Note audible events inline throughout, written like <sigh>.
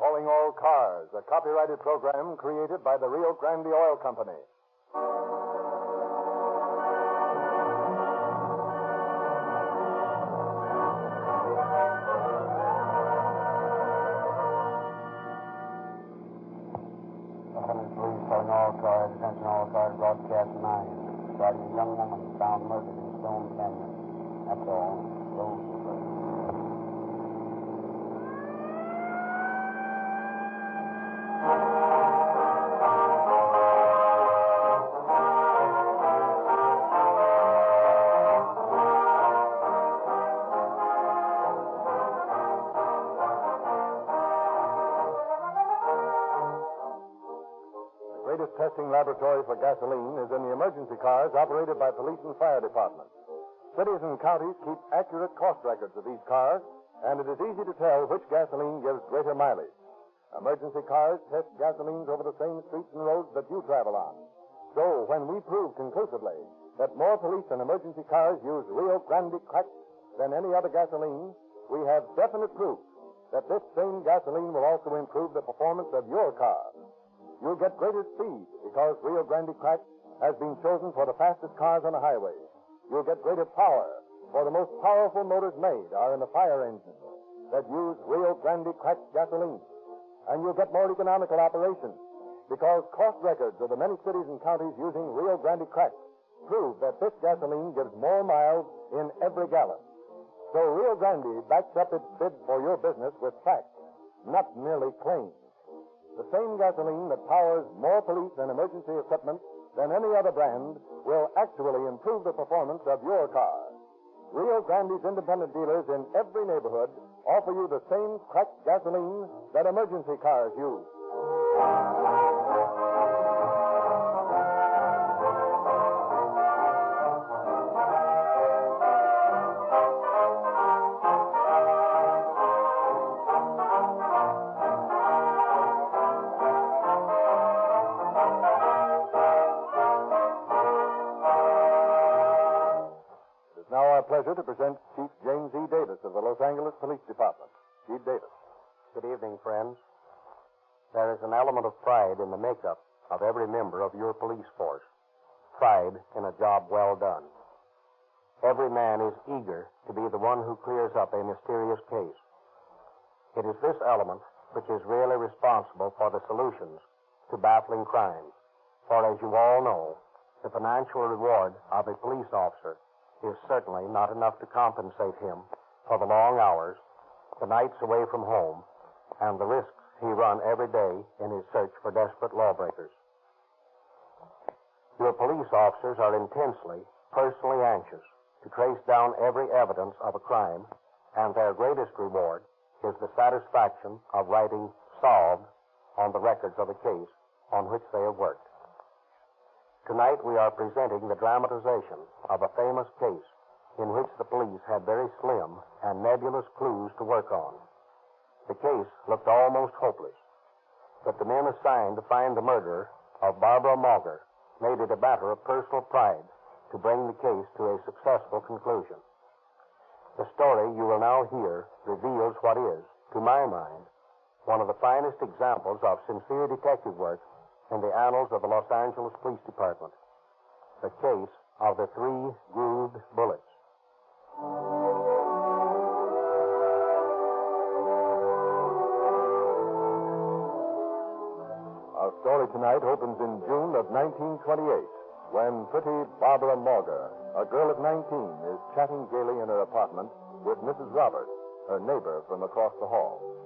Calling All Cars, a copyrighted program created by the Rio Grande Oil Company. Angeles Police calling all oh, cars, attention all cars, broadcast 9. Regarding a young woman found murdered in Stone Canyon. That's all. Those gasoline is in the emergency cars operated by police and fire departments. Cities and counties keep accurate cost records of these cars, and it is easy to tell which gasoline gives greater mileage. Emergency cars test gasolines over the same streets and roads that you travel on. So when we prove conclusively that more police and emergency cars use Rio Grande cracked than any other gasoline, we have definite proof that this same gasoline will also improve the performance of your car. You'll get greater speed because Rio Grande Cracked has been chosen for the fastest cars on the highway. You'll get greater power, for the most powerful motors made are in the fire engines that use Rio Grande Cracked gasoline. And you'll get more economical operation because cost records of the many cities and counties using Rio Grande Cracked prove that this gasoline gives more miles in every gallon. So Rio Grande backs up its bid for your business with facts, not merely claims. The same gasoline that powers more police and emergency equipment than any other brand will actually improve the performance of your car. Rio Grande's independent dealers in every neighborhood offer you the same cracked gasoline that emergency cars use. The solutions to baffling crimes. For as you all know, the financial reward of a police officer is certainly not enough to compensate him for the long hours, the nights away from home, and the risks he run every day in his search for desperate lawbreakers. Your police officers are intensely, personally anxious to trace down every evidence of a crime, and their greatest reward is the satisfaction of writing solved on the records of the case on which they have worked. Tonight we are presenting the dramatization of a famous case in which the police had very slim and nebulous clues to work on. The case looked almost hopeless, but the men assigned to find the murderer of Barbara Mauger made it a matter of personal pride to bring the case to a successful conclusion. The story you will now hear reveals what is, to my mind, one of the finest examples of sincere detective work in the annals of the Los Angeles Police Department. The case of the three grooved bullets. Our story tonight opens in June of 1928 when pretty Barbara Mauger, a girl of 19, is chatting gaily in her apartment with Mrs. Roberts, her neighbor from across the hall.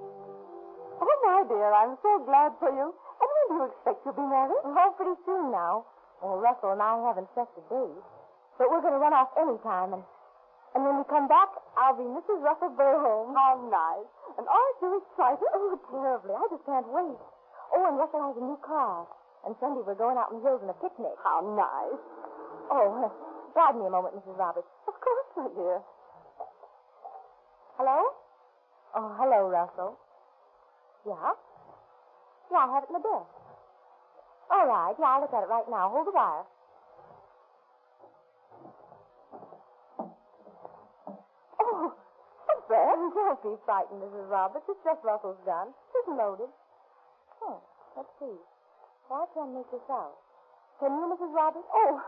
Oh, my dear, I'm so glad for you. And when do you expect to be married? Oh, pretty soon now. Well, Russell and I haven't set the date. But we're going to run off any time, and and when we come back, I'll be Mrs. Russell Burholm. How nice. And aren't you excited? Oh, terribly. I just can't wait. Oh, and Russell has a new car. And Sunday we're going out in the hills on a picnic. How nice. Oh, uh, me a moment, Mrs. Roberts. Of course, my dear. Hello? Oh, hello, Russell. Yeah? Yeah, I have it in the desk. All right. Yeah, I'll look at it right now. Hold the wire. Oh, that. <laughs> Don't be frightened, Mrs. Roberts. It's just Russell's gun. It's loaded. Oh, let's see. Well, I can't make this out. Can you, Mrs. Roberts? Oh,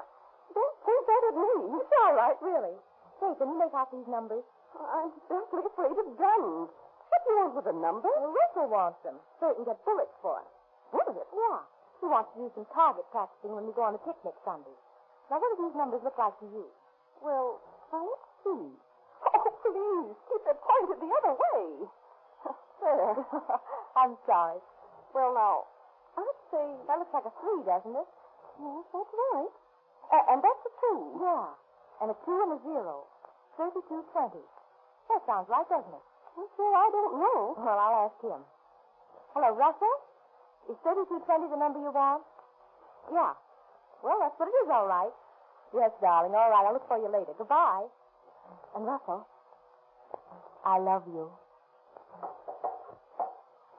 don't point that at me. It's all right, really. Say, can you make out these numbers? I'm deathly afraid of guns. What do you want with a number? Well, Russell wants them, so he can get bullets for us. Bullets? Yeah. He wants to do some target practicing when we go on a picnic Sunday. Now, what do these numbers look like to you? Well, let's see. Oh, please, keep it pointed the other way. <laughs> There. <laughs> I'm sorry. Well, now, I'd say... That looks like a three, doesn't it? Yes, that's right. A- and that's a two. Yeah. And a two and a zero. Thirty-two twenty. That sounds right, doesn't it? Well, sir, I don't know. Well, I'll ask him. Hello, Russell? Is 3220 the number you want? Yeah. Well, that's what it is, all right. Yes, darling. All right. I'll look for you later. Goodbye. And Russell, I love you.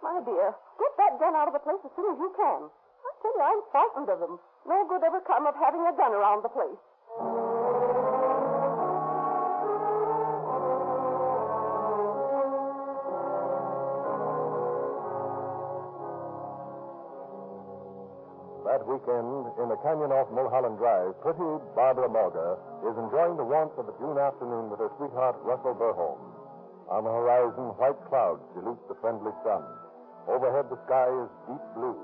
My dear, get that gun out of the place as soon as you can. I tell you, I'm frightened of them. No good ever come of having a gun around the place. Weekend, in the canyon off Mulholland Drive, pretty Barbara Mauger is enjoying the warmth of a June afternoon with her sweetheart, Russell Burholm. On the horizon, white clouds dilute the friendly sun. Overhead, the sky is deep blue.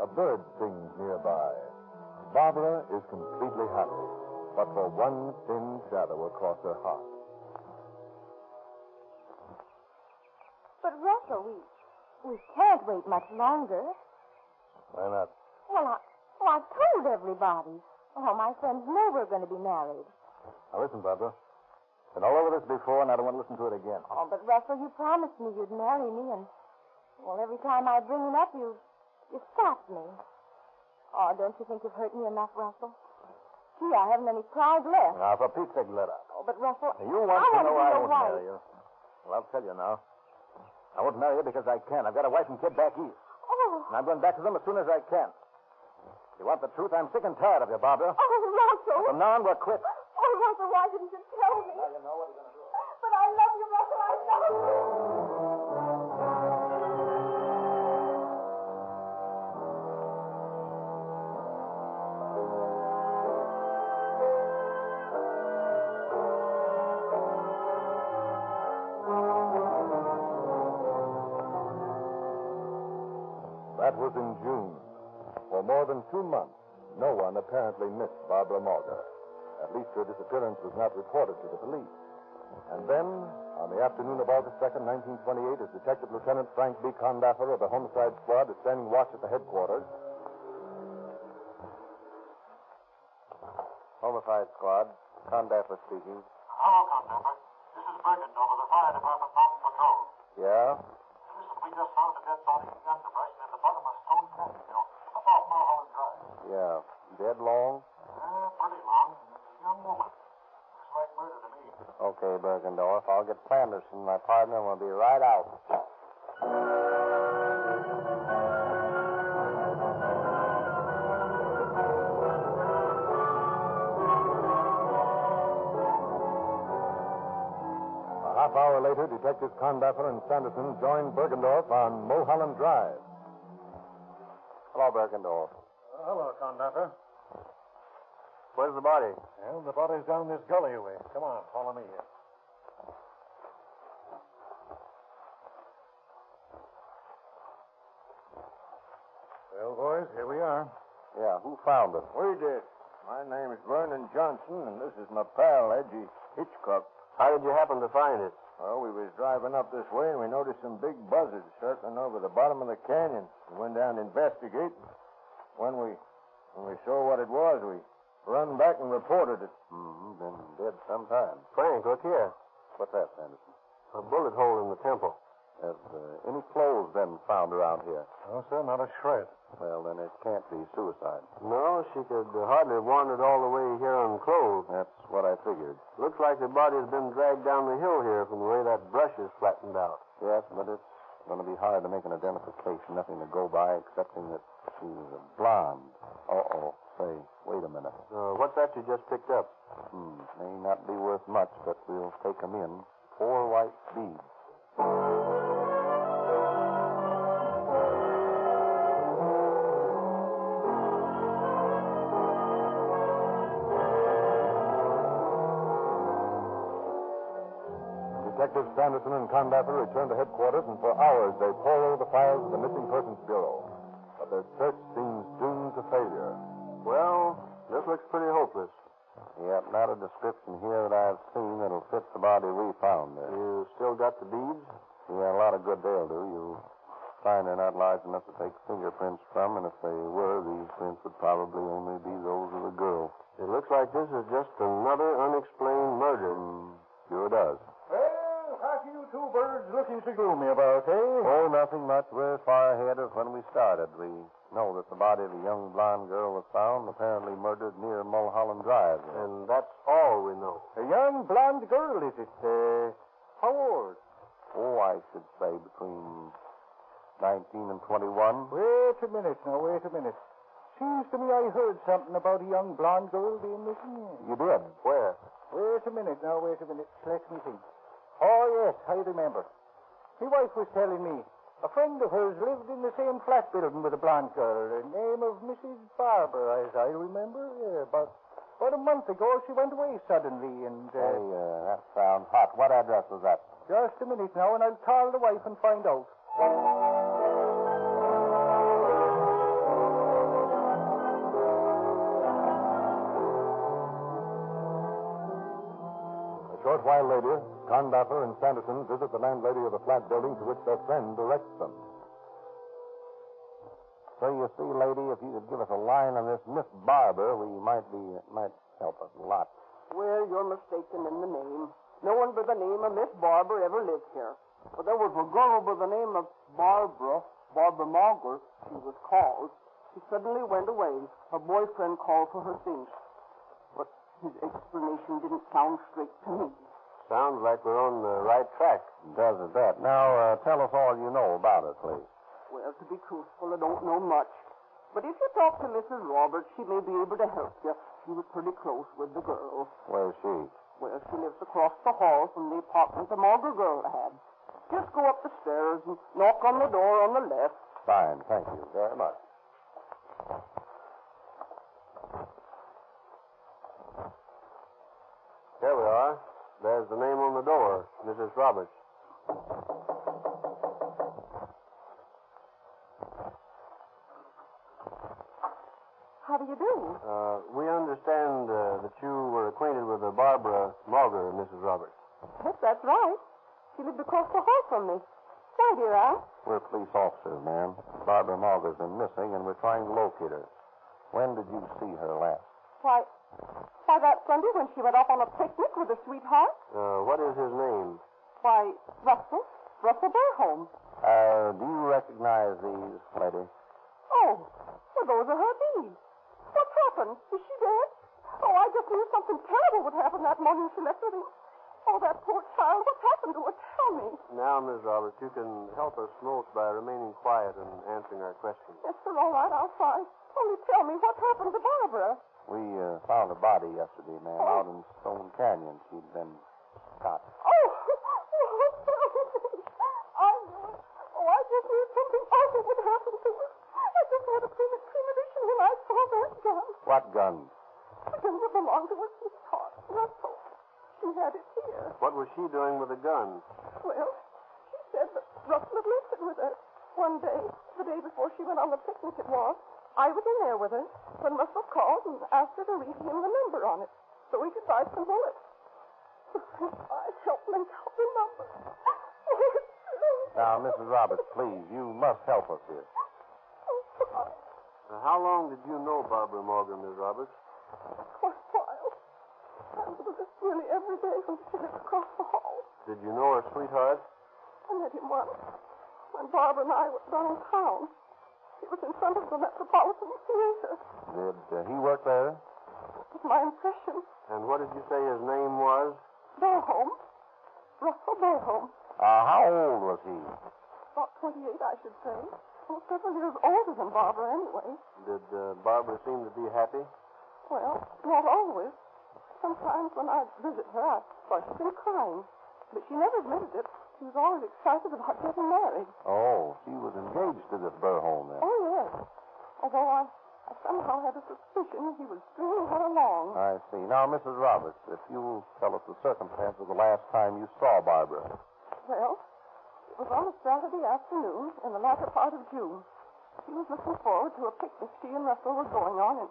A bird sings nearby. Barbara is completely happy, but for one thin shadow across her heart. But Russell, we we can't wait much longer. Why not? I, told everybody. All my friends know we're going to be married. Now listen, Barbara. Been all over this before, and I don't want to listen to it again. Oh, but Russell, you promised me you'd marry me, and well, every time I bring it up, you you stop me. Oh, don't you think you've hurt me enough, Russell? Gee, I haven't any pride left. Now, for Pete's sake, let up. Oh, but Russell, You want I to want know to I won't wife. marry you. Well, I'll tell you now. I won't marry you because I can. I've got a wife and kid back east. Oh, And I'm going back to them as soon as I can. You want the truth, I'm sick and tired of you, Barbara. oh, Russell. From now on, we're quits. Oh, Russell, why didn't you tell me? you know what you're going to do. But I love you, Russell. I love you. That was in June. For more than two months, no one apparently missed Barbara Mauger. At least her disappearance was not reported to the police. And then, on the afternoon of August 2nd, 1928, as Detective Lieutenant Frank B. Condaffer of the Homicide Squad is standing watch at the headquarters. Homicide Squad, Condaffer speaking. Hello, Condaffer. This is Bergendorf of the Fire Department Mountain Patrol. Yeah? Listen, we just found a dead body in the underbrush near the bottom of Stone Canyon, you know, up off Mulholland Drive. Yeah. Long? Uh, pretty long. Young woman. Looks like murder to me. Okay, Bergendorf. I'll get Sanderson, my partner, and we'll be right out. A half hour later, Detectives Condaffer and Sanderson joined Bergendorf on Mulholland Drive. Hello, Bergendorf. hello, Condaffer. Where's the body? Well, the body's down this gully way. Come on, follow me here. Well, boys, here we are. Yeah, who found it? We did. My name is Vernon Johnson, and this is my pal, Edgy Hitchcock. How did you happen to find it? Well, we was driving up this way, and we noticed some big buzzards circling over the bottom of the canyon. We went down to investigate. When we when we saw what it was, we run back and reported it. Mm-hmm. Been dead some time. Frank, look here. What's that, Sanderson? A bullet hole in the temple. Have uh, any clothes been found around here? No, sir, not a shred. Well, then it can't be suicide. No, she could uh, hardly have wandered all the way here unclothed. That's what I figured. Looks like the body's been dragged down the hill here from the way that brush is flattened out. Yes, but it's going to be hard to make an identification. Nothing to go by excepting that she's a blonde. Uh-oh. Say, wait a minute. Uh, what's that you just picked up? Hmm. May not be worth much, but we'll take 'em in. four white beads. Detectives Sanderson and Condaffer return to headquarters, and for hours they pore over the files of the Missing Persons Bureau. But their search seems doomed to failure. Well, this looks pretty hopeless. Yep, not a description here that I've seen that'll fit the body we found there. You still got the beads? Yeah, a lot of good they'll do. You find they're not large enough to take fingerprints from, and if they were, these prints would probably only be those of the girl. It looks like this is just another unexplained murder. Mm, sure does. Well, what are you two birds looking so gloomy about, eh? Oh, nothing much. We're far ahead of when we started. We know that the body of the young blonde girl was found, apparently murdered near Mulholland Drive. And that's all we know. A young blonde girl, is it? Uh, how old? Oh, I should say between 19 and 21. Wait a minute now, wait a minute. Seems to me I heard something about a young blonde girl being missing. You did? Where? Wait a minute now, wait a minute. Let me think. Oh, yes, I remember. My wife was telling me a friend of hers lived in the same flat building with a blonde girl, the name of Mrs. Barber, as I remember. Yeah, about, about a month ago, she went away suddenly, and... Uh, Hey, uh, that sounds hot. What address was that? Just a minute now, and I'll call the wife and find out. Short while later, Condaffer and Sanderson visit the landlady of the flat building to which their friend directs them. So you see, lady, if you could give us a line on this Miss Barber, we might be might help us a lot. Well, you're mistaken in the name. No one by the name of Miss Barber ever lived here. But there was a girl by the name of Barbara, Barbara Margaret, she was called. She suddenly went away. Her boyfriend called for her things. But his explanation didn't sound straight to me. Sounds like we're on the right track. Does it that? Now, uh, tell us all you know about it, please. Well, to be truthful, I don't know much. But if you talk to Mrs. Roberts, she may be able to help you. She was pretty close with the girl. Where's she? Well, she lives across the hall from the apartment the Margaret girl had. Just go up the stairs and knock on the door on the left. Fine, thank you very much. There we are. There's the name on the door, Mrs. Roberts. How do you do? Uh, we understand uh, that you were acquainted with uh, Barbara Mauger, Mrs. Roberts. Yes, that's right. She lived across the hall from me. Why, dear Aunt? We're police officers, ma'am. Barbara Mauger's been missing, and we're trying to locate her. When did you see her last? Why, why, that Sunday when she went off on a picnic with her sweetheart? Uh, what is his name? Why, Russell. Russell Burholm. Uh, do you recognize these, lady? Oh, well, those are her beads. What's happened? Is she dead? Oh, I just knew something terrible would happen that morning she left with him. Oh, that poor child. What's happened to her? Tell me. Now, Miss Roberts, you can help us most by remaining quiet and answering our questions. Yes, sir, all right, I'll try. Only tell me what happened to Barbara. We uh, found a body yesterday, ma'am, out in Stone Canyon. She'd been shot. Oh, oh, tell me. I knew it. Oh, I just knew something awful would happen to. I just had a premonition when I saw that gun. What gun? The gun that belonged to her sweetheart, Russell. She had it here. What was she doing with the gun? Well, she said that Russell had left it with her. One day, the day before she went on the picnic it was, I was in there with her when Russell called and asked her to read him the number on it so we could buy some bullets. <laughs> I helped make out the number. Now, Mrs. Roberts, please, you must help us here. Now, how long did you know Barbara Mauger, Miss Roberts? Quite a while. I it was just nearly every day when she lived across the hall. Did you know her sweetheart? I met him once when Barbara and I were downtown. He was in front of the Metropolitan Theater. Did uh, he work there? It was my impression. And what did you say his name was? Burholm. Russell Burholm. Uh, how old was he? About 28, I should say. Well, several years older than Barbara, anyway. Did uh, Barbara seem to be happy? Well, not always. Sometimes when I'd visit her, I thought she'd been crying. but she never admitted it. She was always excited about getting married. Oh, she was engaged to this Burholm then. Oh, yes. Although I, I somehow had a suspicion he was stringing her along. I see. Now, Mrs. Roberts, if you'll tell us the circumstances of the last time you saw Barbara. Well, it was on a Saturday afternoon in the latter part of June. She was looking forward to a picnic she and Russell were going on in,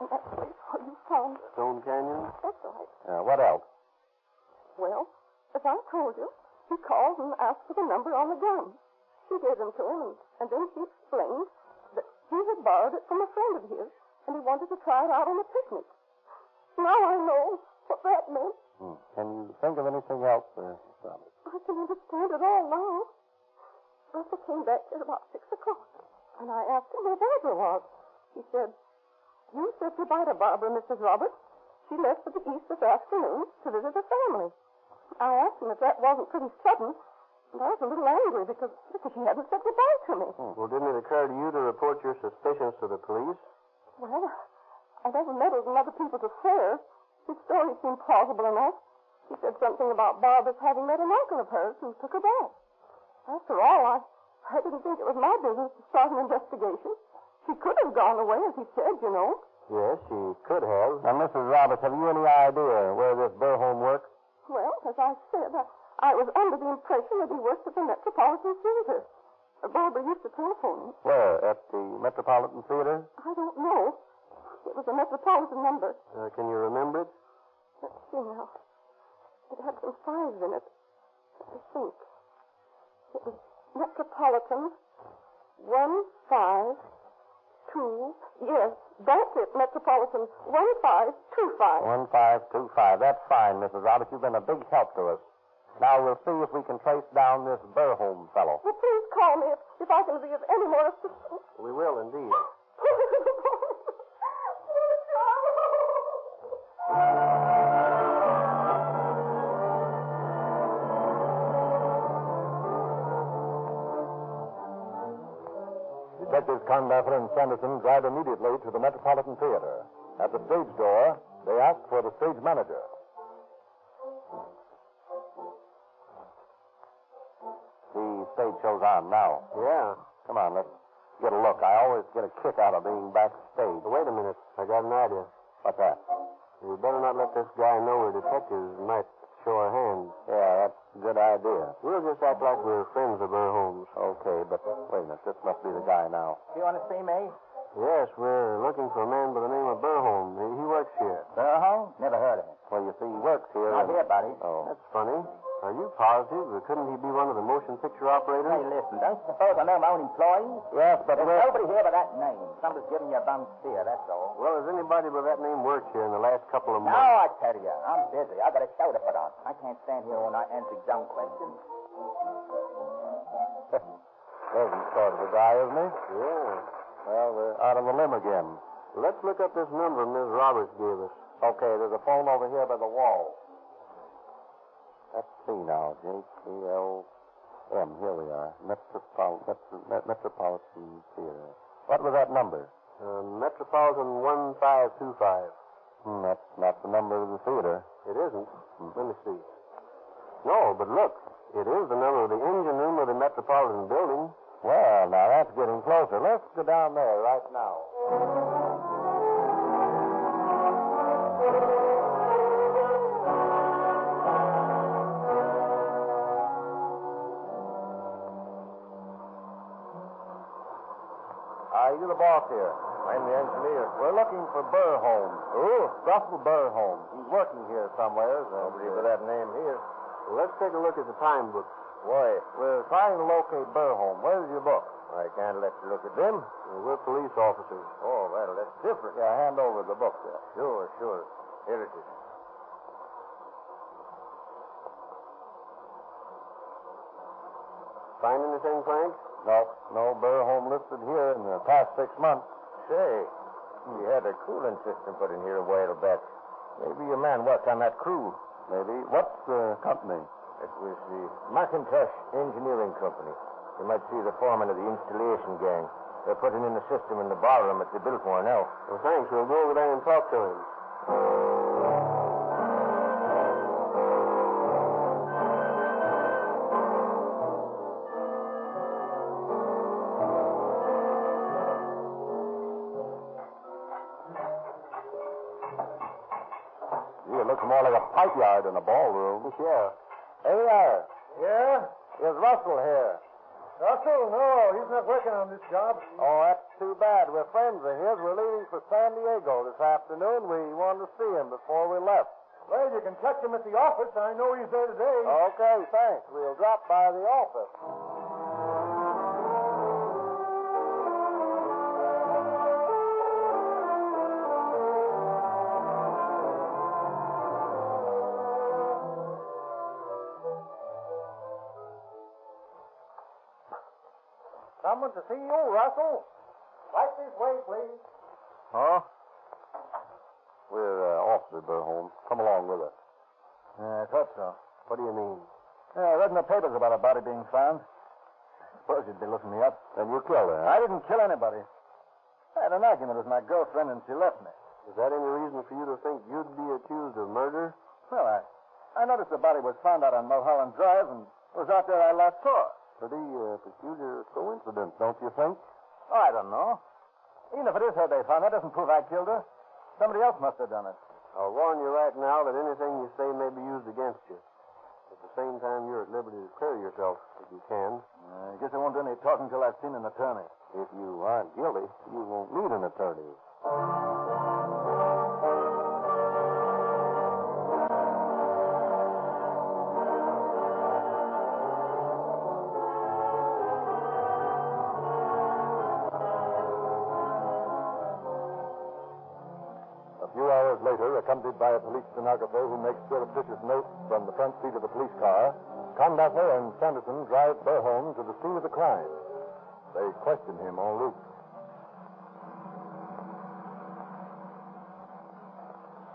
in that place where you found. Stone Canyon? That's right. Uh, what else? Well, as I told you, he called and asked for the number on the gun. She gave them to him, and, and then he explained that he had borrowed it from a friend of his, and he wanted to try it out on a picnic. Now I know what that meant. Hmm. Can you think of anything else, uh? I can understand it all now. Russell came back here about six o'clock, and I asked him where Barbara was. He said, You said goodbye to Barbara, Mrs. Roberts. She left for the east this afternoon to visit her family. I asked him if that wasn't pretty sudden, and I was a little angry because, because she hadn't said goodbye to me. Hmm. Well, didn't it occur to you to report your suspicions to the police? Well, I never meddled in other people's affairs. His story seemed plausible enough. He said something about Barbara's having met an uncle of hers who took her back. After all, I, I didn't think it was my business to start an investigation. She could have gone away, as he said, you know. Yes, she could have. Now, Mrs. Roberts, have you any idea where this Burholm works? Well, as I said, I, I was under the impression that he worked at the Metropolitan Theater. Barbara used to telephone him. Where? At the Metropolitan Theater? I don't know. It was a Metropolitan number. Uh, can you remember it? Let's see now. It had some fives in it. I think. It was Metropolitan one five two. Yes, that's it. Metropolitan one five two five. 1525. That's fine, Mrs. Roberts. You've been a big help to us. Now we'll see if we can trace down this Burholm fellow. Well, please call me if, if I can be of any more assistance. We will indeed. <laughs> <laughs> Detectives Condaffer and Sanderson drive immediately to the Metropolitan Theater. At the stage door, they ask for the stage manager. The stage show's on now. Yeah. Come on, let's get a look. I always get a kick out of being backstage. But wait a minute. I got an idea. What's that? We better not let this guy know we're detectives. Might show our hands. Yeah, that's a good idea. We'll just act like we're friends of Burholm's. Okay, but wait a minute. This must be the guy now. You want to see me? Yes, we're looking for a man by the name of Burholm. He, he works here. Burholm? Never heard of him. Well, you see, he works here. Not and- here, buddy. Oh. That's funny. Are you positive? Couldn't he be one of the motion picture operators? Hey, listen, don't you suppose I know my own employees? Yes, but There's we're... nobody here by that name. Somebody's giving you a bum steer, that's all. Well, has anybody by that name worked here in the last couple of months? No? I tell you, I'm busy. I've got a show to put on. I can't stand here all night answering dumb questions. <laughs> Isn't sort of a guy, isn't he? Yeah. Well, we're out on the limb again. Let's look up this number Ms. Roberts gave us. Okay, there's a phone over here by the wall. Let's see now. J-K-L-M. Here we are. Metropol- Metro- Met- Metropolitan Theater. What was that number? Uh, Metropolitan 1525. Hmm, that's not the number of the theater. It isn't. Let me see. No, but look. It is the number of the engine room of the Metropolitan building. Well, now that's getting closer. Let's go down there right now. Ah, you're the boss here. I'm the engineer. We're looking for Burholm. Who? Russell Burholm. He's working here somewhere. Nobody with that name here. Let's take a look at the time book. Why, we're trying to locate Burholm. Where's your book? I can't let you look at them. We're police officers. Oh, well, that's different. Yeah, hand over the book there. Sure, sure. Here it is. Find anything, Frank? No, no Burholm listed here in the past six months. Say, we had a cooling system put in here a while back. Maybe your man worked on that crew. Maybe. What's the company? It was the Macintosh Engineering Company. You might see the foreman of the installation gang. They're putting in a system in the barroom at the Biltmore now. Well, thanks. We'll go over there and talk to him. It looks more like a than a ballroom. Yeah. Hey there. Yeah? Is Russell here? Russell? No, he's not working on this job. Oh, that's too bad. We're friends of his. We're leaving for San Diego this afternoon. We wanted to see him before we left. Well, you can catch him at the office. I know he's there today. Okay, thanks. We'll drop by the office. See you, Russell. Right this way, please. Huh? We're uh, off to Burholm. Come along with us. Yeah, I thought so. What do you mean? Yeah, I read in the papers about a body being found. I Suppose you'd be looking me up. Then you killed her, I didn't kill anybody. I had an argument with my girlfriend and she left me. Is that any reason for you to think you'd be accused of murder? Well, I, I noticed the body was found out on Mulholland Drive and it was out there I last saw. Pretty uh, peculiar coincidence, don't you think? Oh, I don't know. Even if it is her they found, that doesn't prove I killed her. Somebody else must have done it. I'll warn you right now that anything you say may be used against you. At the same time, you're at liberty to clear yourself if you can. Uh, I guess I won't do any talking until I've seen an attorney. If you aren't guilty, you won't need an attorney. Stenographer who makes surreptitious notes from the front seat of the police car, Condaffer and Sanderson drive Burholm to the scene of the crime. They question him en route.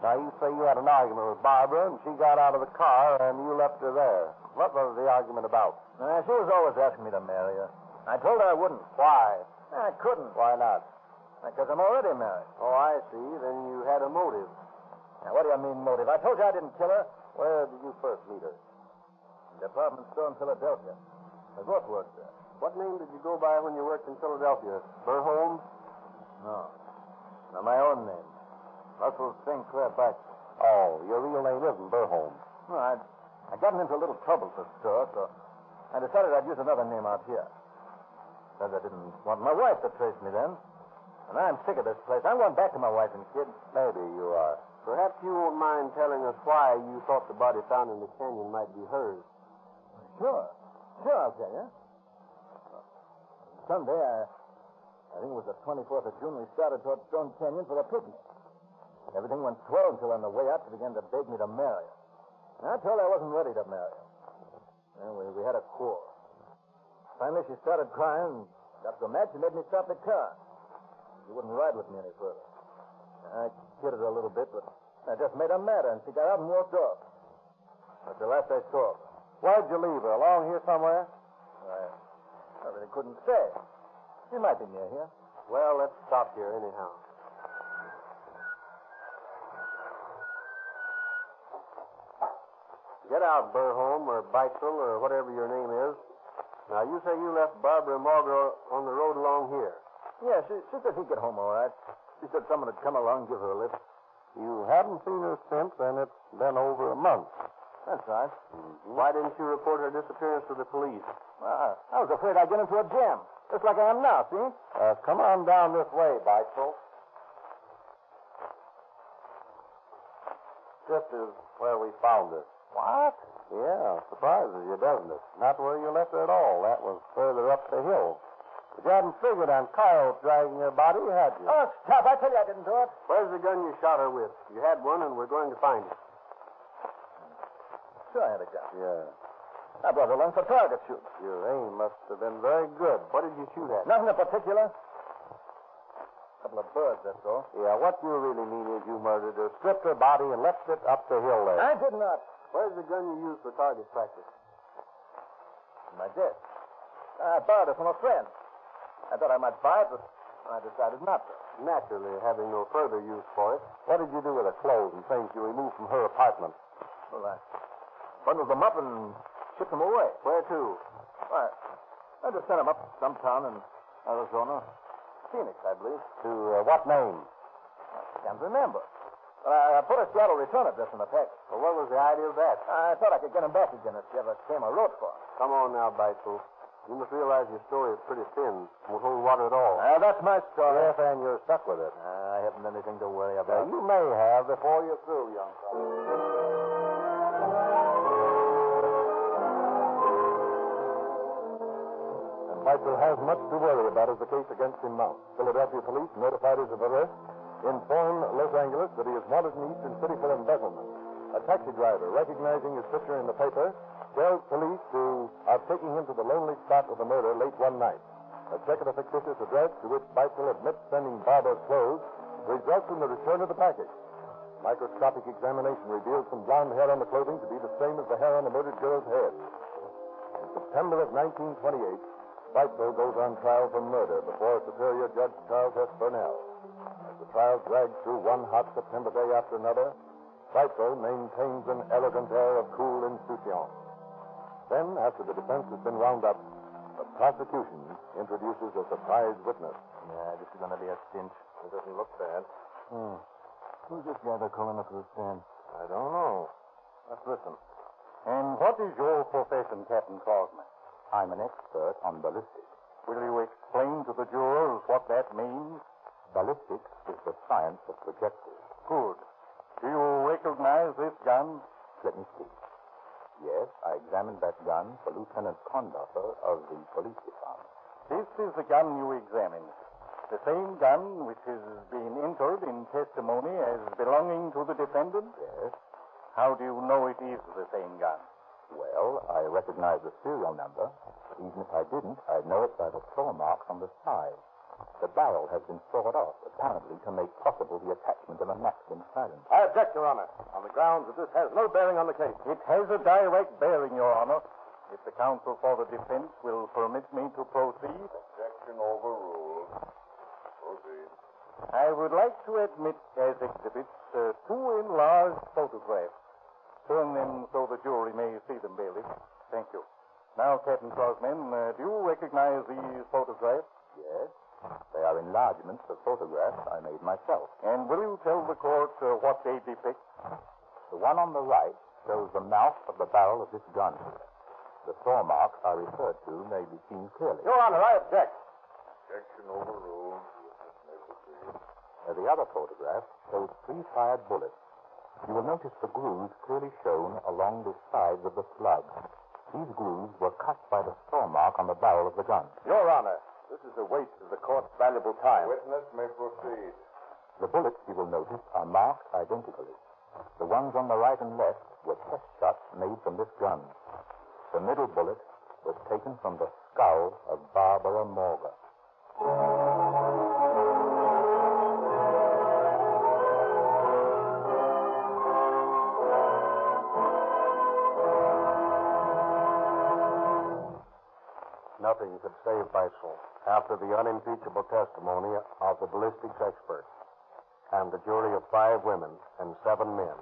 Now, you say you had an argument with Barbara, and she got out of the car, and you left her there. What was the argument about? Uh, she was always asking me to marry her. I told her I wouldn't. Why? I couldn't. Why not? Because I'm already married. Oh, I see. Then you had a motive. Now, what do you mean, motive? I told you I didn't kill her. Where did you first meet her? The department store in Philadelphia. They both worked there. What name did you go by when you worked in Philadelphia? Burholm? No. Now, my own name. Russell Sinclair Beitzel. Oh, your real name isn't Burholm. Well, I, I gotten into a little trouble at the store, so I decided I'd use another name out here. Said I didn't want my wife to trace me then. And I'm sick of this place. I'm going back to my wife and kid. Maybe you are. Perhaps you won't mind telling us why you thought the body found in the canyon might be hers. Sure. Sure, I'll tell you. Sunday, I, I think it was the 24th of June, we started toward Stone Canyon for a picnic. Everything went swell until on the way out, she began to beg me to marry her. And I told her I wasn't ready to marry her. Anyway, we had a quarrel. Finally, she started crying got so mad she made me stop the car. She wouldn't ride with me any further. I kidded her a little bit, but I just made her madder, and she got up and walked off. That's the last I saw. Where'd you leave her? Along here somewhere? I, I really couldn't say. She might be near here. Well, let's stop here anyhow. Get out, Burholm or Beitzel or whatever your name is. Now, you say you left Barbara Mauger on the road along here. Yeah, she, she said she'd get home all right. She said someone had come along and give her a lift. You haven't seen her since, and it's been over a month. That's right. Why didn't you report her disappearance to the police? Well, I, was afraid I'd get into a jam, just like I am now, see? Uh, come on down this way, Beitzel. This is where we found her. What? Yeah, surprises you, doesn't it? Not where you left her at all. That was further up the hill. But you hadn't figured on Kyle dragging her body, had you? Oh, stop. I tell you I didn't do it. Where's the gun you shot her with? You had one, and we're going to find it. Sure, I had a gun. Yeah. I brought it along for target shooting. Your aim must have been very good. What did you shoot at? Nothing in particular. A couple of birds, that's all. Yeah, what you really mean is you murdered her, stripped her body, and left it up the hill there. I did not. Where's the gun you used for target practice? My desk. I borrowed it from a friend. I thought I might buy it, but I decided not to. Naturally, having no further use for it. What did you do with the clothes and things you removed from her apartment? Well, I bundled them up and shipped them away. Where to? Why, I just sent them up to some town in Arizona. Phoenix, I believe. To uh, what name? I can't remember. Well, I, I put a Seattle return address in the package. Well, what was the idea of that? I thought I could get him back again if you ever came I wrote for. Come on now, Beitzel. You must realize your story is pretty thin. Won't hold water at all. Well, that's my story. Yes, and you're stuck with it. I haven't anything to worry Uh, about. you may have before you're through, young fellow. And Beitzel has much to worry about as the case against him mounts. Philadelphia police, notified his of arrest, inform Los Angeles that he is wanted in Eastern City for embezzlement. A taxi driver, recognizing his picture in the paper, tells police to are taking him to the lonely spot of the murder late one night. A check of a fictitious address to which Beitzel admits sending Barbara's clothes results in the return of the package. Microscopic examination reveals some blonde hair on the clothing to be the same as the hair on the murdered girl's head. In September of 1928, Beitzel goes on trial for murder before Superior Judge Charles S. Burnell. As the trial drags through one hot September day after another, Beitzel maintains an elegant air of cool insouciance. Then, after the defense has been wound up, the prosecution introduces a surprise witness. Yeah, this is going to be a cinch. It doesn't look bad. Hmm. Who's this guy they're calling up to the stand? I don't know. Let's listen. And what is your profession, Captain Crossman? I'm an expert on ballistics. Will you explain to the jurors what that means? Ballistics is the science of projectiles. Good. Do you recognize this gun? Let me see. Yes, I examined that gun for Lieutenant Condaffer of the police department. This is the gun you examined. The same gun which has been entered in testimony as belonging to the defendant? Yes. How do you know it is the same gun? Well, I recognize the serial number. Even if I didn't, I'd know it by the claw marks on the side. The barrel has been sawed off, apparently to make possible the attachment of a Maxim silencer. I object, Your Honor, on the grounds that this has no bearing on the case. It has a direct bearing, Your Honor. If the counsel for the defense will permit me to proceed. Objection overruled. Proceed. I would like to admit as exhibits uh, two enlarged photographs. Turn them so the jury may see them, Bailiff. Thank you. Now, Captain Crossman, uh, do you recognize these photographs? Yes. They are enlargements of photographs I made myself. And will you tell the court uh, what they depict? The one on the right shows the mouth of the barrel of this gun. The saw marks I referred to may be seen clearly. Your Honor, I object. Objection overruled. Witness. Uh, the other photograph shows three fired bullets. You will notice the grooves clearly shown along the sides of the slug. These grooves were cut by the saw mark on the barrel of the gun. Your Honor, this is a waste of the court's valuable time. Witness may proceed. The bullets, you will notice, are marked identically. The ones on the right and left were test shots made from this gun. The middle bullet was taken from the skull of Barbara Mauger. Nothing could save Beitzel after the unimpeachable testimony of the ballistics expert. And the jury of five women and seven men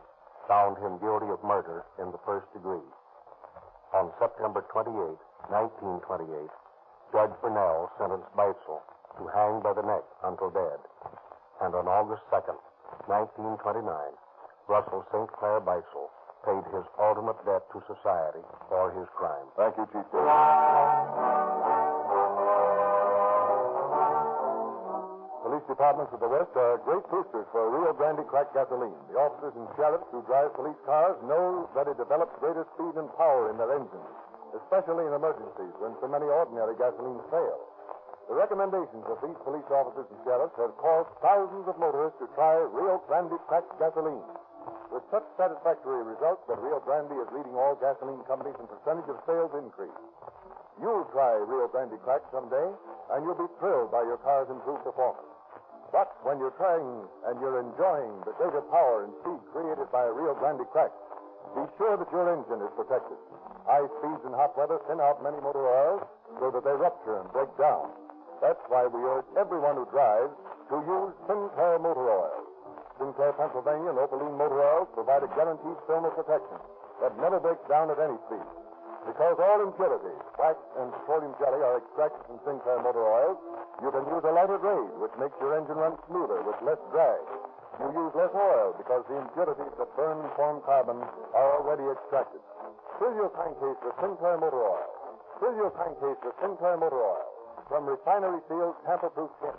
found him guilty of murder in the first degree. On September 28, 1928, Judge Burnell sentenced Beitzel to hang by the neck until dead. And on August 2nd, 1929, Russell St. Clair Beitzel paid his ultimate debt to society for his crime. Thank you, Chief. Police departments of the West are great boosters for Rio Grande cracked gasoline. The officers and sheriffs who drive police cars know that it develops greater speed and power in their engines, especially in emergencies when so many ordinary gasolines fail. The recommendations of these police officers and sheriffs have caused thousands of motorists to try Rio Grande cracked gasoline. With such satisfactory results that Rio Grande is leading all gasoline companies in percentage of sales increase. You'll try Rio Grande crack someday, and you'll be thrilled by your car's improved performance. But when you're trying and you're enjoying the greater power and speed created by Rio Grande crack, be sure that your engine is protected. High speeds and hot weather thin out many motor oils so that they rupture and break down. That's why we urge everyone who drives to use Sinclair motor oil. Sinclair, Pennsylvania, and Opaline motor oils provide a guaranteed film of protection that never breaks down at any speed. Because all impurities, wax and petroleum jelly, are extracted from Sinclair motor oils, you can use a lighter grade, which makes your engine run smoother with less drag. You use less oil because the impurities that burn form carbon are already extracted. Fill your crankcase with Sinclair Motor Oil. Fill your crankcase with Sinclair Motor Oil from refinery sealed tamper-proof tin.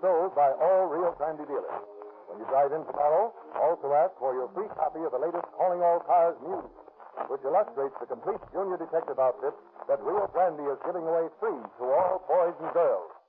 Sold by all Rio Grande dealers. When you drive in tomorrow, also ask for your free copy of the latest Calling All Cars news, which illustrates the complete junior detective outfit that Rio Grande is giving away free to all boys and girls.